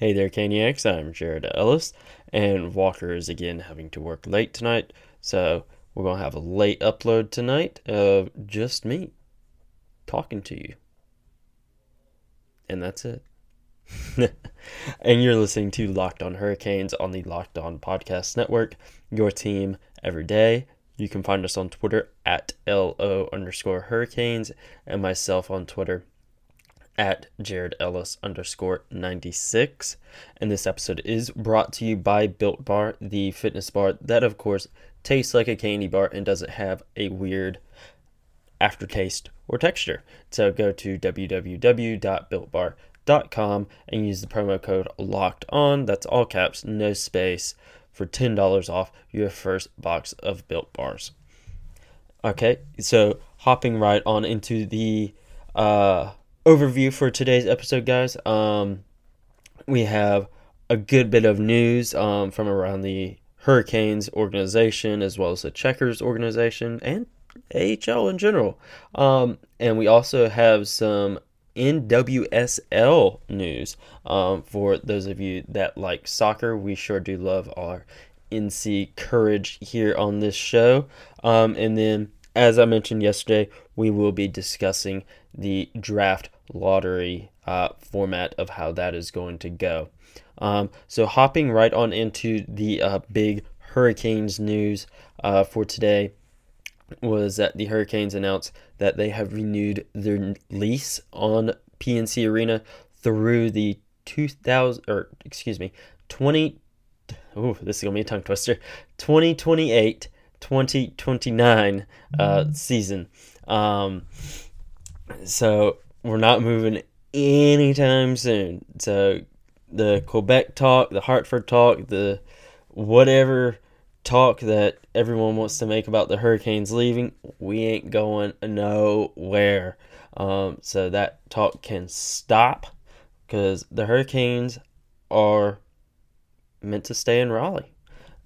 Hey there, Caniacs. I'm Jared Ellis, and Walker is again having to work late tonight, so we're going to have a late upload tonight of just me talking to you. And that's it. and you're listening to Locked On Hurricanes on the Locked On Podcast Network, your team every day. You can find us on Twitter at LO underscore Hurricanes and myself on Twitter at Jared Ellis underscore 96. And this episode is brought to you by Built Bar, the fitness bar that, of course, tastes like a candy bar and doesn't have a weird aftertaste or texture. So go to www.builtbar.com and use the promo code LOCKED ON. That's all caps, no space for $10 off your first box of Built Bars. Okay, so hopping right on into the uh, overview for today's episode, guys. Um, we have a good bit of news um, from around the Hurricanes organization as well as the Checkers organization and AHL in general. Um, and we also have some NWSL news um, for those of you that like soccer. We sure do love our NC courage here on this show. Um, and then, as I mentioned yesterday, we will be discussing the draft lottery uh, format of how that is going to go. Um, so, hopping right on into the uh, big Hurricanes news uh, for today was that the Hurricanes announced that they have renewed their lease on PNC Arena through the 2000 or excuse me 20 oh this is gonna be a tongue twister 2028 2029 uh, mm-hmm. season um, so we're not moving anytime soon. So the Quebec talk, the Hartford talk, the whatever talk that everyone wants to make about the Hurricanes leaving, we ain't going nowhere. Um, so that talk can stop because the Hurricanes are meant to stay in Raleigh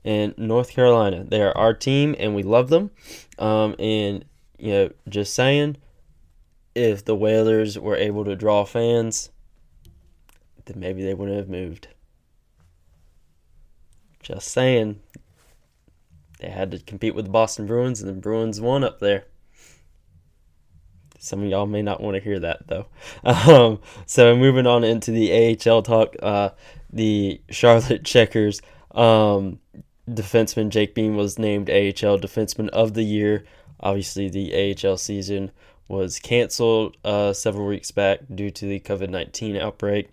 in North Carolina. They are our team and we love them. Um, and, you know, just saying, if the Whalers were able to draw fans, then maybe they wouldn't have moved. Just saying. They had to compete with the Boston Bruins, and the Bruins won up there. Some of y'all may not want to hear that though. Um, so moving on into the AHL talk, uh, the Charlotte Checkers um, defenseman Jake Bean was named AHL Defenseman of the Year. Obviously, the AHL season was canceled uh, several weeks back due to the COVID 19 outbreak.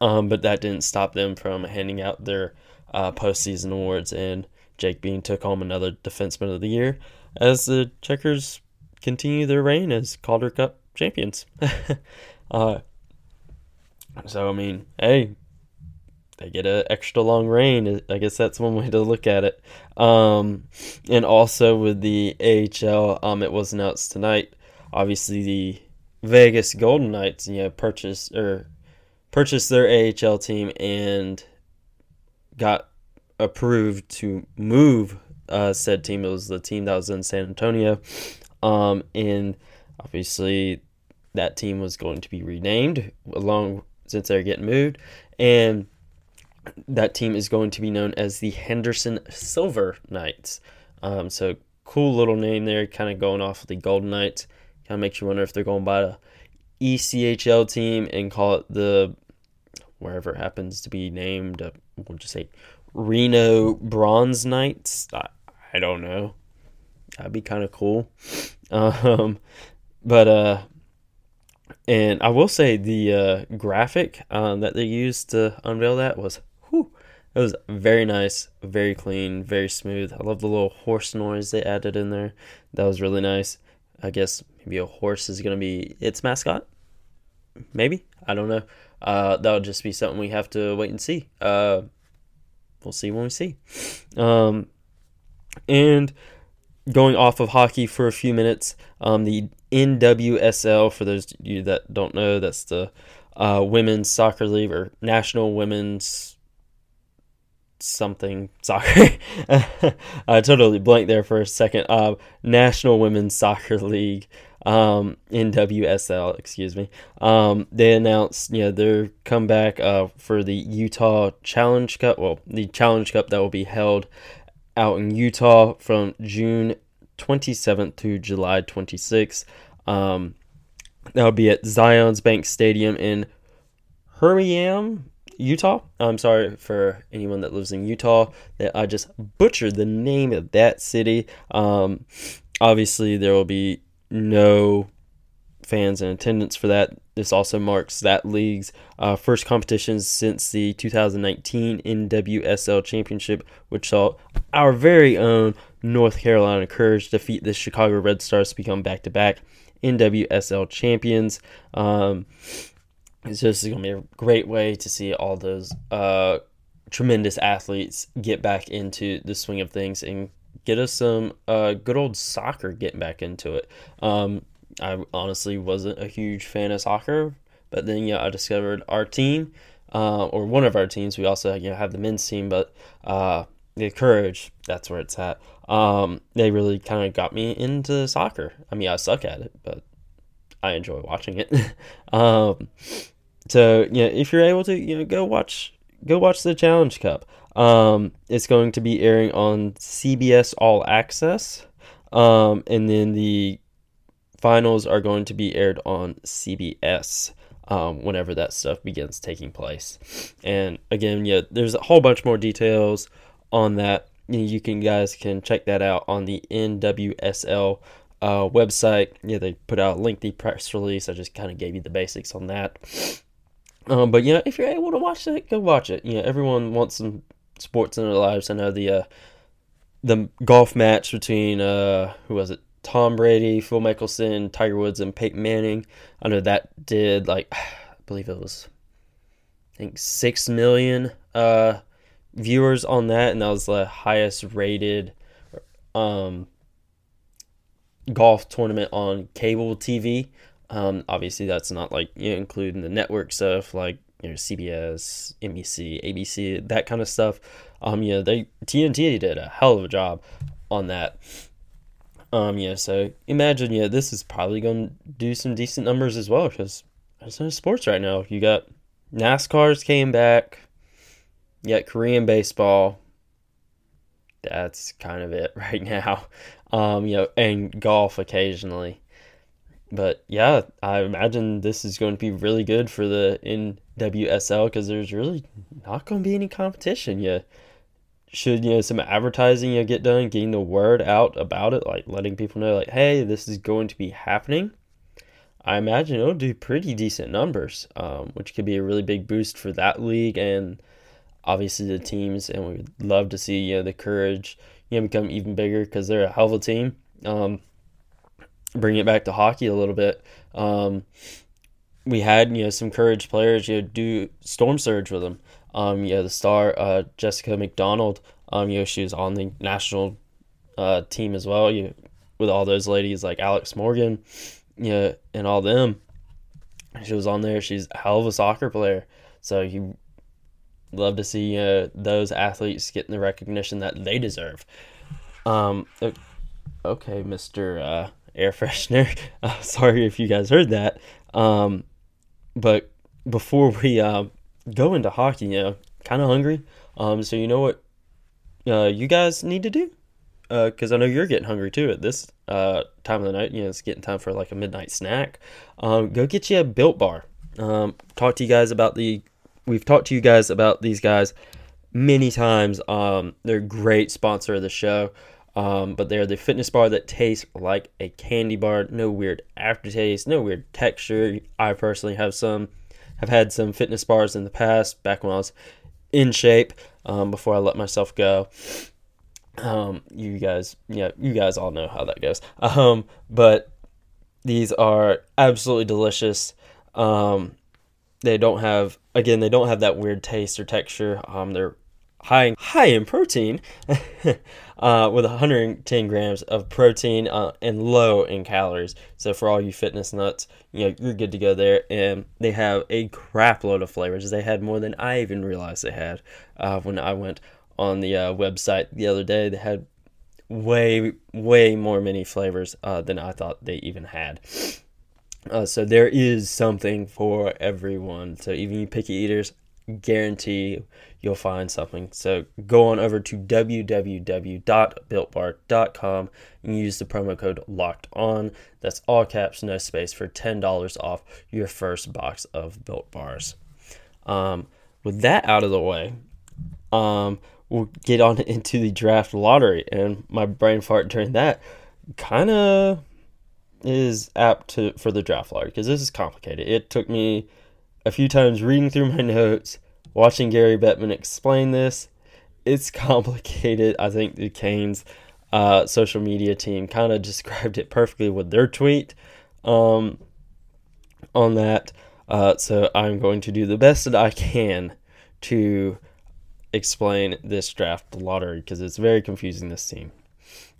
Um, but that didn't stop them from handing out their uh, postseason awards, and Jake Bean took home another Defenseman of the Year as the Checkers continue their reign as Calder Cup champions. uh, so, I mean, hey, they get an extra long reign. I guess that's one way to look at it. Um, and also with the AHL, um, it was announced tonight. Obviously, the Vegas Golden Knights, you know, purchased or purchased their AHL team and got approved to move uh, said team. It was the team that was in San Antonio, um, and obviously that team was going to be renamed along since they're getting moved, and that team is going to be known as the Henderson Silver Knights. Um, so cool little name there, kind of going off of the Golden Knights. Kind of makes you wonder if they're going by the ECHL team and call it the wherever it happens to be named. Uh, we'll just say Reno Bronze Knights. I, I don't know. That'd be kind of cool. Um, but uh, and I will say the uh, graphic um, that they used to unveil that was. It was very nice, very clean, very smooth. I love the little horse noise they added in there. That was really nice. I guess maybe a horse is going to be its mascot. Maybe. I don't know. Uh, that'll just be something we have to wait and see. Uh, we'll see when we see. Um, and going off of hockey for a few minutes, um, the NWSL, for those of you that don't know, that's the uh, Women's Soccer League or National Women's something soccer. I totally blanked there for a second. Uh, National Women's Soccer League um, NWSL, excuse me. Um, they announced, you know, their comeback uh, for the Utah Challenge Cup. Well, the Challenge Cup that will be held out in Utah from June 27th to July 26th. Um, that'll be at Zions Bank Stadium in Hermiam, Utah. I'm sorry for anyone that lives in Utah that I just butchered the name of that city. Um, obviously, there will be no fans in attendance for that. This also marks that league's uh, first competition since the 2019 NWSL Championship, which saw our very own North Carolina Courage defeat the Chicago Red Stars to become back to back NWSL champions. Um, it's is going to be a great way to see all those uh, tremendous athletes get back into the swing of things and get us some uh, good old soccer getting back into it. Um, I honestly wasn't a huge fan of soccer, but then yeah, I discovered our team, uh, or one of our teams. We also you know have the men's team, but uh, the Courage, that's where it's at. Um, they really kind of got me into soccer. I mean, I suck at it, but I enjoy watching it. um, so yeah, if you're able to, you know, go watch go watch the Challenge Cup. Um, it's going to be airing on CBS All Access, um, and then the finals are going to be aired on CBS. Um, whenever that stuff begins taking place, and again, yeah, there's a whole bunch more details on that. You can guys can check that out on the NWSL uh, website. Yeah, they put out a lengthy press release. I just kind of gave you the basics on that. Um, but you know, if you're able to watch it, go watch it. You know, everyone wants some sports in their lives. I know the uh, the golf match between uh, who was it? Tom Brady, Phil Mickelson, Tiger Woods, and Peyton Manning. I know that did like I believe it was I think six million uh, viewers on that, and that was the highest rated um, golf tournament on cable TV. Um, obviously, that's not like you know, including the network stuff like you know CBS, NBC, ABC, that kind of stuff. Um, yeah, they TNT did a hell of a job on that. Um, yeah, so imagine, yeah, this is probably going to do some decent numbers as well because there's no sports right now. You got NASCAR's came back, you got Korean baseball. That's kind of it right now. Um, you know, and golf occasionally but yeah, I imagine this is going to be really good for the NWSL because there's really not going to be any competition yet. Should you know some advertising you know, get done, getting the word out about it, like letting people know, like, hey, this is going to be happening. I imagine it'll do pretty decent numbers, um, which could be a really big boost for that league and obviously the teams. And we would love to see you know the courage you know become even bigger because they're a hell of a team. Um, bring it back to hockey a little bit. Um, we had you know some courage players you know, do storm surge with them. Um, you know the star uh, Jessica McDonald. Um, you know she was on the national uh, team as well. You with all those ladies like Alex Morgan, you know, and all them. She was on there. She's a hell of a soccer player. So you love to see uh, those athletes getting the recognition that they deserve. Um, okay, Mister uh, air freshener. Uh, sorry if you guys heard that. Um, but before we uh, go into hockey, you know, kind of hungry. Um, so you know what uh, you guys need to do? Because uh, I know you're getting hungry too at this uh, time of the night. You know, it's getting time for like a midnight snack. Um, go get you a Built Bar. Um, talk to you guys about the. We've talked to you guys about these guys many times. Um, they're a great sponsor of the show. Um, but they're the fitness bar that tastes like a candy bar. No weird aftertaste, no weird texture. I personally have some, have had some fitness bars in the past, back when I was in shape, um, before I let myself go. Um, you guys, yeah, you guys all know how that goes. Um, but these are absolutely delicious. Um, they don't have, again, they don't have that weird taste or texture. Um, they're high high in protein, uh, with 110 grams of protein uh, and low in calories. So for all you fitness nuts, you know you're good to go there. And they have a crap load of flavors. They had more than I even realized they had uh, when I went on the uh, website the other day. They had way, way more many flavors uh, than I thought they even had. Uh, so there is something for everyone. So even you picky eaters, guarantee you'll find something. So go on over to www.builtbar.com and use the promo code locked on. That's all caps, no space for $10 off your first box of built bars. Um, with that out of the way, um, we'll get on into the draft lottery. And my brain fart during that kind of is apt to for the draft lottery because this is complicated. It took me a few times reading through my notes, watching Gary Bettman explain this. It's complicated. I think the Canes uh, social media team kind of described it perfectly with their tweet um, on that. Uh, so I'm going to do the best that I can to explain this draft lottery because it's very confusing this team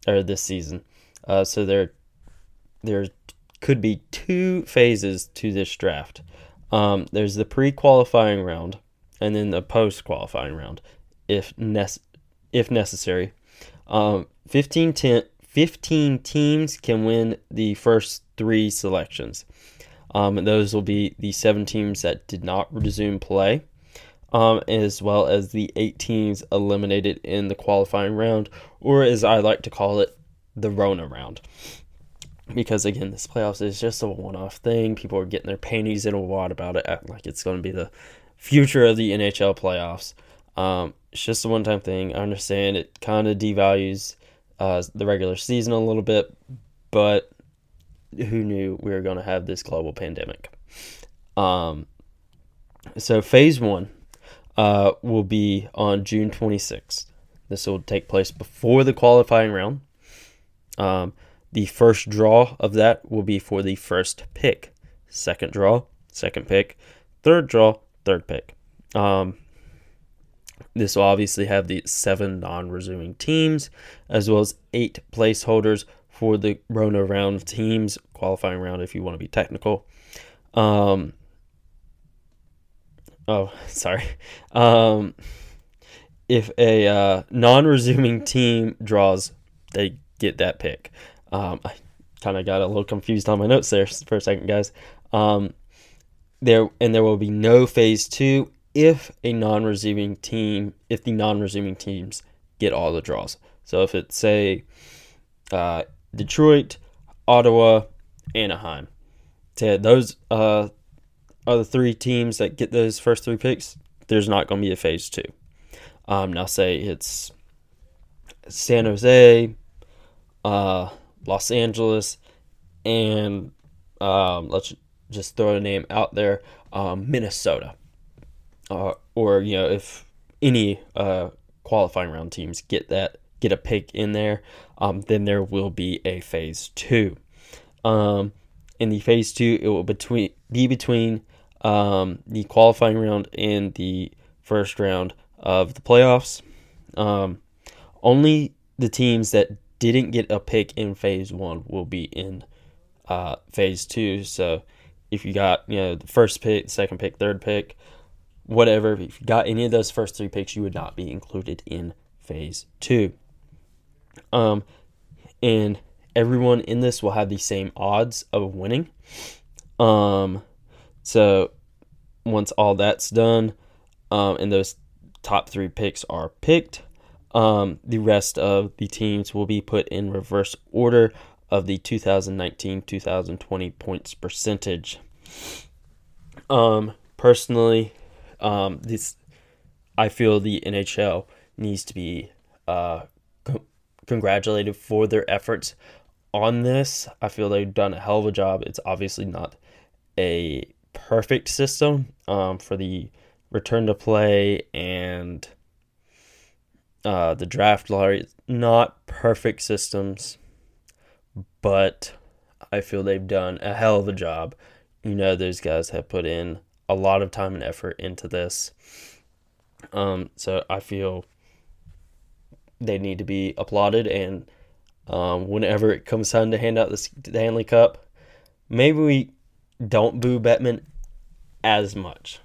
or this season. Uh, so there, there could be two phases to this draft. Um, there's the pre-qualifying round, and then the post-qualifying round, if nece- if necessary. Um, 15, 10, 15 teams can win the first three selections. Um, those will be the seven teams that did not resume play, um, as well as the eight teams eliminated in the qualifying round, or as I like to call it, the Rona round. Because again, this playoffs is just a one off thing. People are getting their panties in a wad about it, like it's going to be the future of the NHL playoffs. Um, it's just a one time thing. I understand it kind of devalues uh, the regular season a little bit, but who knew we were going to have this global pandemic? Um, so phase one uh, will be on June 26th. This will take place before the qualifying round. Um, the first draw of that will be for the first pick. Second draw, second pick. Third draw, third pick. Um, this will obviously have the seven non resuming teams, as well as eight placeholders for the Rona round teams, qualifying round if you want to be technical. Um, oh, sorry. Um, if a uh, non resuming team draws, they get that pick. Um, I kind of got a little confused on my notes there for a second, guys. Um, there and there will be no phase two if a non-resuming team, if the non-resuming teams get all the draws. So if it's say uh, Detroit, Ottawa, Anaheim, so those uh, are the three teams that get those first three picks. There's not going to be a phase two. Um, now say it's San Jose, uh, Los Angeles, and um, let's just throw a name out there, um, Minnesota, uh, or you know if any uh, qualifying round teams get that get a pick in there, um, then there will be a phase two. Um, in the phase two, it will between be between um, the qualifying round and the first round of the playoffs. Um, only the teams that didn't get a pick in phase one will be in uh, phase two. So if you got you know the first pick, second pick, third pick, whatever, if you got any of those first three picks, you would not be included in phase two. Um, and everyone in this will have the same odds of winning. Um, so once all that's done, um, and those top three picks are picked, um, the rest of the teams will be put in reverse order of the 2019-2020 points percentage. Um, personally, um, this I feel the NHL needs to be uh, co- congratulated for their efforts on this. I feel they've done a hell of a job. It's obviously not a perfect system um, for the return to play and uh, the draft lottery. Not perfect systems, but I feel they've done a hell of a job. You know, those guys have put in a lot of time and effort into this. Um, so I feel they need to be applauded. And um, whenever it comes time to hand out the Stanley Cup, maybe we don't boo Bettman as much.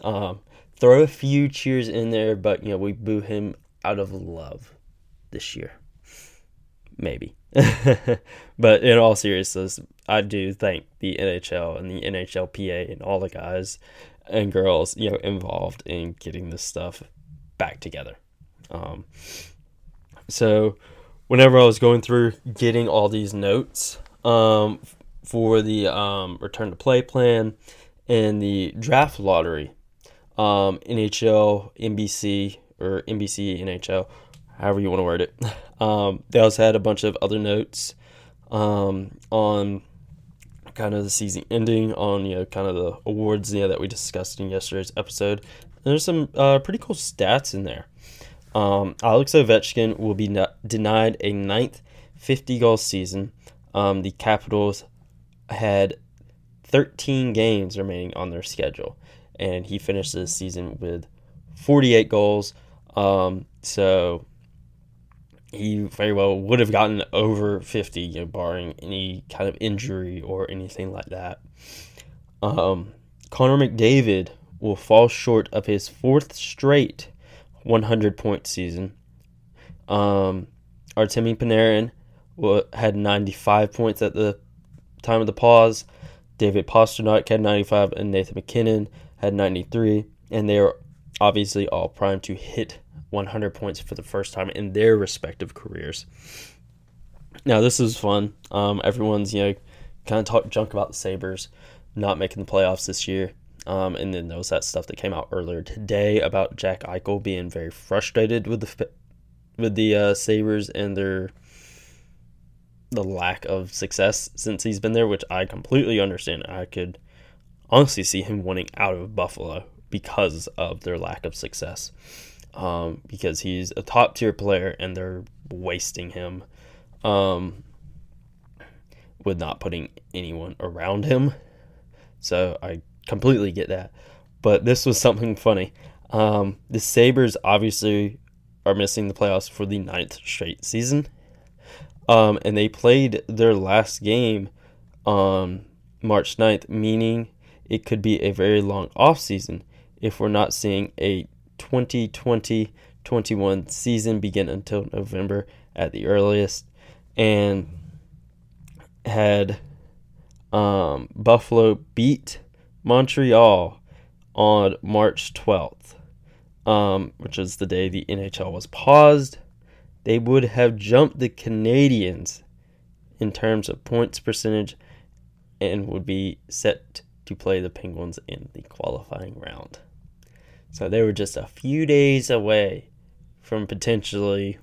Um, throw a few cheers in there, but you know we boo him out of love this year. maybe. but in all seriousness, I do thank the NHL and the NHLPA and all the guys and girls, you know, involved in getting this stuff back together. Um, so, whenever I was going through getting all these notes um, for the um, return to play plan and the draft lottery, um, NHL, NBC, or NBC, NHL, however you want to word it, um, they also had a bunch of other notes um, on kind of the season ending, on you know kind of the awards yeah, that we discussed in yesterday's episode. And there's some uh, pretty cool stats in there. Um, Alex Ovechkin will be denied a ninth 50 goal season. Um, the Capitals had 13 games remaining on their schedule, and he finished the season with 48 goals. Um, so he very well would have gotten over 50, you know, barring any kind of injury or anything like that. Um, Connor McDavid will fall short of his fourth straight 100 point season. Um, Artemi Panarin had 95 points at the time of the pause. David Pastrnak had 95, and Nathan MacKinnon had 93. And they are obviously all primed to hit 100 points for the first time in their respective careers. Now, this is fun. Um, everyone's, you know, kind of talk junk about the Sabres not making the playoffs this year. Um, and then there was that stuff that came out earlier today about Jack Eichel being very frustrated with the with the uh, Sabres and their the lack of success since he's been there, which I completely understand. I could honestly see him winning out of Buffalo because of their lack of success. Um, because he's a top tier player and they're wasting him um, with not putting anyone around him. So I completely get that. But this was something funny. Um, the Sabres obviously are missing the playoffs for the ninth straight season. Um, and they played their last game on March 9th, meaning it could be a very long off season if we're not seeing a 2020 21 season begin until November at the earliest. And had um, Buffalo beat Montreal on March 12th, um, which is the day the NHL was paused, they would have jumped the Canadiens in terms of points percentage and would be set to play the Penguins in the qualifying round. So they were just a few days away from potentially,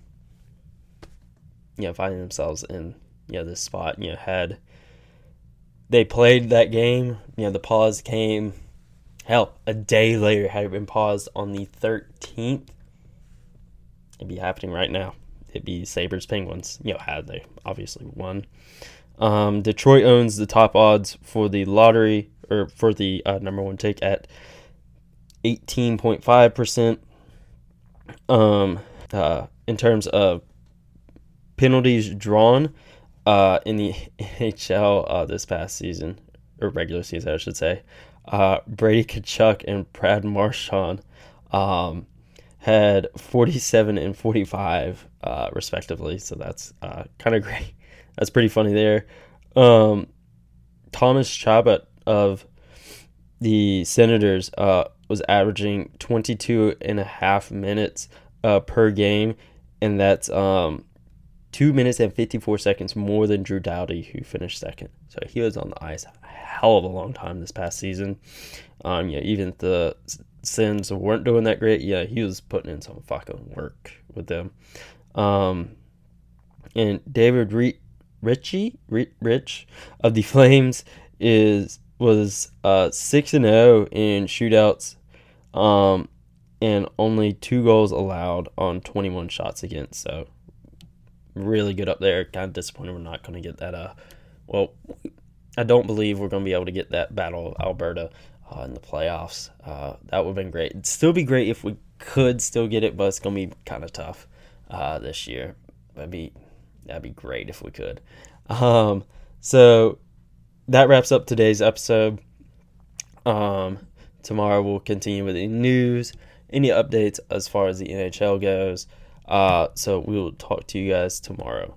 you know, finding themselves in, you know, this spot. You know, had they played that game, you know, the pause came, hell, a day later, had it been paused on the 13th, it'd be happening right now. It'd be Sabres Penguins, you know, had they obviously won. Um, Detroit owns the top odds for the lottery, or for the uh, number one take at 18.5%. Um, uh, in terms of penalties drawn uh, in the NHL uh, this past season, or regular season, I should say, uh, Brady Tkachuk and Brad Marchand um, had 47 and 45 uh, respectively. So that's uh, kind of great. That's pretty funny there. Um, Thomas Chabot of the Senators uh, was averaging 22 and a half minutes uh, per game, and that's um, two minutes and 54 seconds more than Drew Doughty, who finished second. So he was on the ice a hell of a long time this past season. Um, yeah, even if the Sens weren't doing that great, yeah, he was putting in some fucking work with them. Um, and David Re- Ritchie, Rich of the Flames is was uh, six and zero oh in shootouts um, and only two goals allowed on 21 shots against. So really good up there. Kind of disappointed we're not going to get that. Uh, well, I don't believe we're going to be able to get that Battle of Alberta uh, in the playoffs. Uh, that would have been great. It'd still be great if we could still get it, but it's going to be kind of tough uh, this year. That'd be that'd be great if we could. Um, so that wraps up today's episode. Um, Tomorrow we'll continue with the news, any updates as far as the NHL goes. Uh, so we will talk to you guys tomorrow.